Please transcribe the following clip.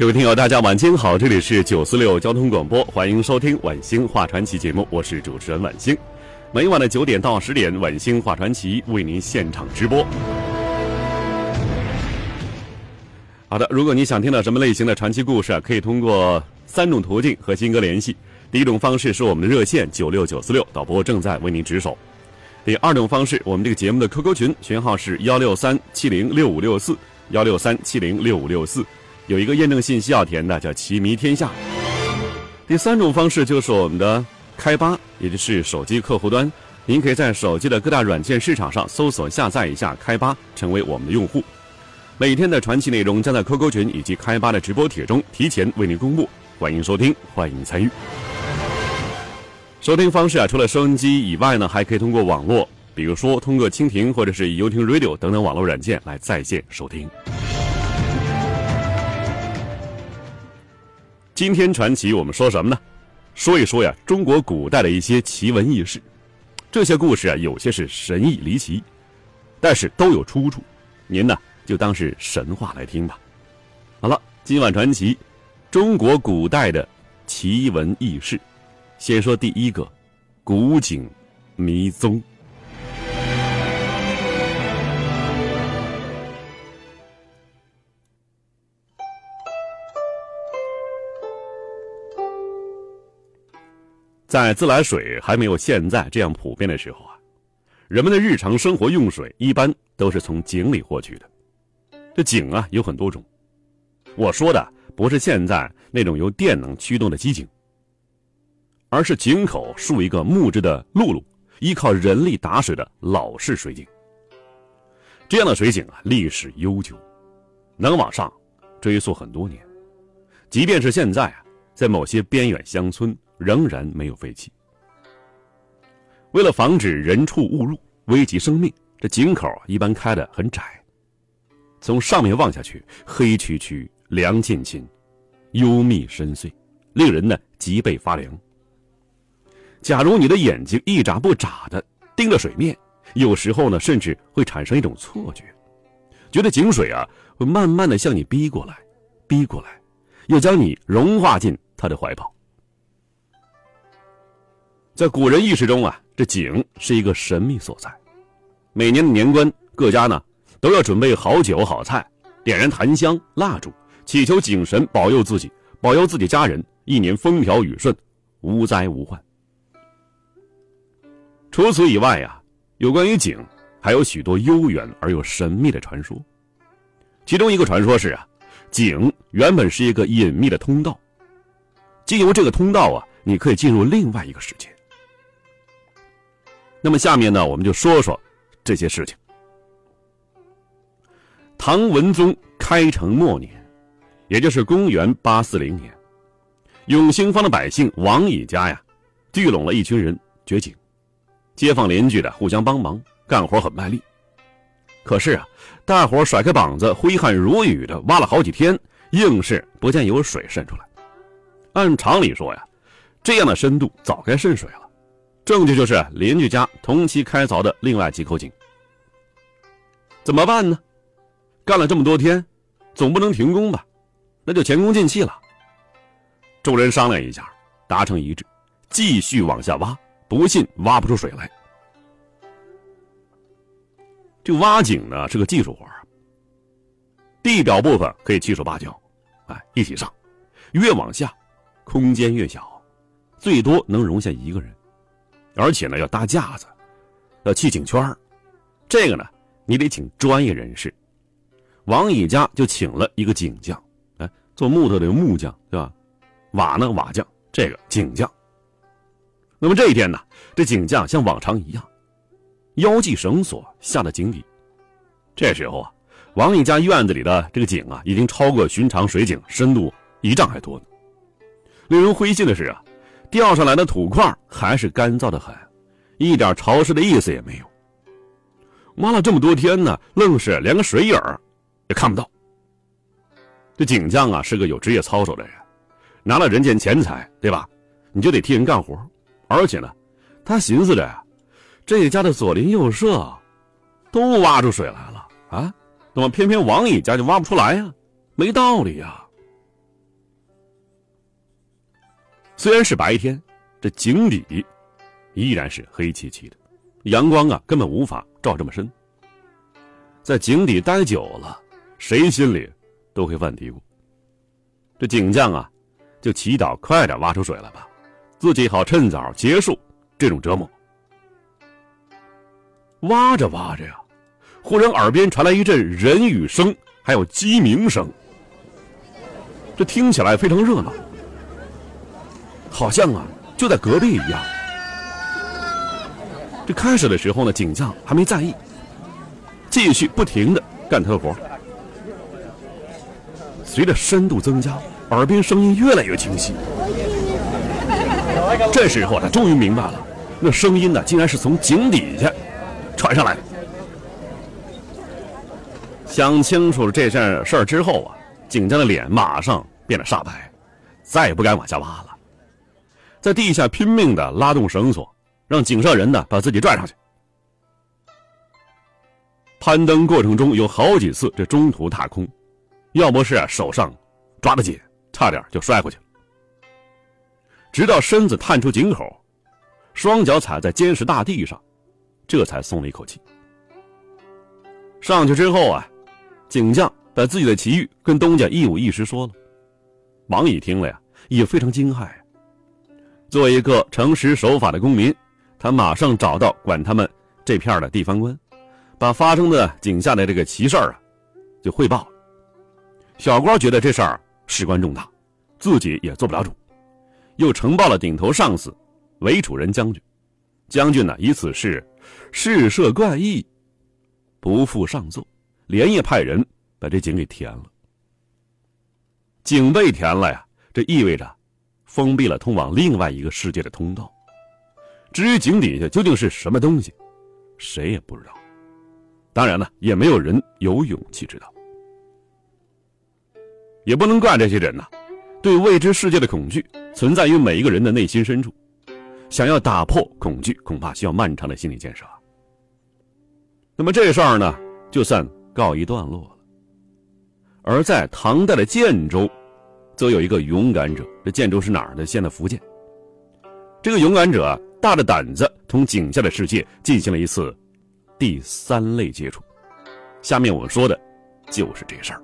各位听友，大家晚间好，这里是九四六交通广播，欢迎收听《晚星话传奇》节目，我是主持人晚星。每晚的九点到十点，《晚星话传奇》为您现场直播。好的，如果你想听到什么类型的传奇故事，可以通过三种途径和新哥联系。第一种方式是我们的热线九六九四六，导播正在为您值守。第二种方式，我们这个节目的 QQ 群群号是幺六三七零六五六四幺六三七零六五六四。有一个验证信息要填的，叫“奇迷天下”。第三种方式就是我们的开吧，也就是手机客户端，您可以在手机的各大软件市场上搜索下载一下开吧，成为我们的用户。每天的传奇内容将在 QQ 群以及开吧的直播帖中提前为您公布，欢迎收听，欢迎参与。收听方式啊，除了收音机以外呢，还可以通过网络，比如说通过蜻蜓或者是优听 Radio 等等网络软件来在线收听。今天传奇我们说什么呢？说一说呀，中国古代的一些奇闻异事。这些故事啊，有些是神异离奇，但是都有出处。您呢，就当是神话来听吧。好了，今晚传奇，中国古代的奇闻异事。先说第一个，古井迷踪。在自来水还没有现在这样普遍的时候啊，人们的日常生活用水一般都是从井里获取的。这井啊有很多种，我说的不是现在那种由电能驱动的机井，而是井口竖一个木质的辘轳，依靠人力打水的老式水井。这样的水井啊历史悠久，能往上追溯很多年，即便是现在啊，在某些边远乡村。仍然没有废弃。为了防止人畜误入，危及生命，这井口一般开的很窄。从上面望下去，黑黢黢、凉沁沁、幽密深邃，令人呢脊背发凉。假如你的眼睛一眨不眨的盯着水面，有时候呢，甚至会产生一种错觉，觉得井水啊会慢慢的向你逼过来，逼过来，要将你融化进他的怀抱。在古人意识中啊，这井是一个神秘所在。每年的年关，各家呢都要准备好酒好菜，点燃檀香蜡烛，祈求井神保佑自己，保佑自己家人一年风调雨顺，无灾无患。除此以外呀，有关于井还有许多悠远而又神秘的传说。其中一个传说是啊，井原本是一个隐秘的通道，经由这个通道啊，你可以进入另外一个世界。那么下面呢，我们就说说这些事情。唐文宗开城末年，也就是公元八四零年，永兴坊的百姓王乙家呀，聚拢了一群人掘井，街坊邻居的互相帮忙，干活很卖力。可是啊，大伙甩开膀子，挥汗如雨的挖了好几天，硬是不见有水渗出来。按常理说呀，这样的深度早该渗水了。证据就是邻居家同期开凿的另外几口井，怎么办呢？干了这么多天，总不能停工吧？那就前功尽弃了。众人商量一下，达成一致，继续往下挖，不信挖不出水来。这挖井呢是个技术活地表部分可以七手八脚，哎，一起上，越往下，空间越小，最多能容下一个人。而且呢，要搭架子，要砌井圈这个呢，你得请专业人士。王乙家就请了一个井匠，哎，做木头的木匠，对吧？瓦呢，瓦匠，这个井匠。那么这一天呢，这井匠像往常一样，腰系绳索下了井底。这时候啊，王乙家院子里的这个井啊，已经超过寻常水井深度一丈还多呢。令人灰心的是啊，钓上来的土块还是干燥的很，一点潮湿的意思也没有。挖了这么多天呢，愣是连个水影也看不到。这井将啊，是个有职业操守的人，拿了人间钱财，对吧？你就得替人干活。而且呢，他寻思着呀，这家的左邻右舍都挖出水来了啊，怎么偏偏王乙家就挖不出来呀？没道理呀！虽然是白天，这井底依然是黑漆漆的，阳光啊根本无法照这么深。在井底待久了，谁心里都会犯嘀咕：这井将啊，就祈祷快点挖出水来吧。自己好趁早结束这种折磨。挖着挖着呀，忽然耳边传来一阵人语声，还有鸡鸣声。这听起来非常热闹，好像啊就在隔壁一样。这开始的时候呢，警将还没在意，继续不停的干他的活。随着深度增加，耳边声音越来越清晰。这时候他终于明白了，那声音呢，竟然是从井底下传上来的。想清楚了这件事儿之后啊，井将的脸马上变得煞白，再也不敢往下挖了，在地下拼命的拉动绳索，让井上人呢把自己拽上去。攀登过程中有好几次这中途踏空，要不是手上抓得紧，差点就摔回去了。直到身子探出井口，双脚踩在坚实大地上，这才松了一口气。上去之后啊，井将把自己的奇遇跟东家一五一十说了。王乙听了呀，也非常惊骇。作为一个诚实守法的公民，他马上找到管他们这片的地方官，把发生的井下的这个奇事儿啊，就汇报了。小官觉得这事儿事关重大，自己也做不了主。又呈报了顶头上司，韦楚仁将军。将军呢，以此事事涉怪异，不负上奏，连夜派人把这井给填了。井被填了呀，这意味着封闭了通往另外一个世界的通道。至于井底下究竟是什么东西，谁也不知道。当然了，也没有人有勇气知道。也不能怪这些人呐。对未知世界的恐惧存在于每一个人的内心深处，想要打破恐惧，恐怕需要漫长的心理建设。那么这事儿呢，就算告一段落了。而在唐代的建州，则有一个勇敢者。这建州是哪儿的？现在福建。这个勇敢者大着胆子，同井下的世界进行了一次第三类接触。下面我们说的，就是这事儿。